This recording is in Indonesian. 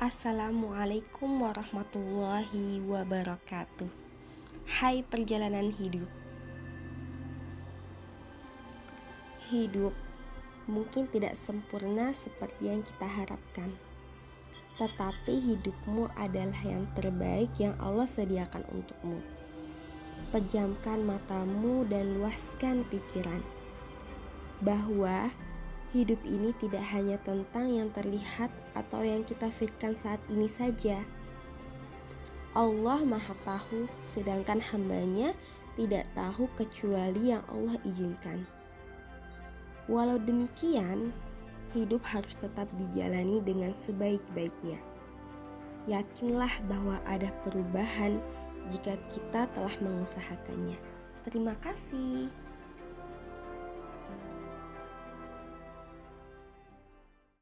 Assalamualaikum warahmatullahi wabarakatuh. Hai perjalanan hidup. Hidup mungkin tidak sempurna seperti yang kita harapkan. Tetapi hidupmu adalah yang terbaik yang Allah sediakan untukmu. Pejamkan matamu dan luaskan pikiran bahwa hidup ini tidak hanya tentang yang terlihat atau yang kita fikirkan saat ini saja. Allah Maha Tahu, sedangkan hambanya tidak tahu kecuali yang Allah izinkan. Walau demikian, hidup harus tetap dijalani dengan sebaik-baiknya. Yakinlah bahwa ada perubahan jika kita telah mengusahakannya. Terima kasih.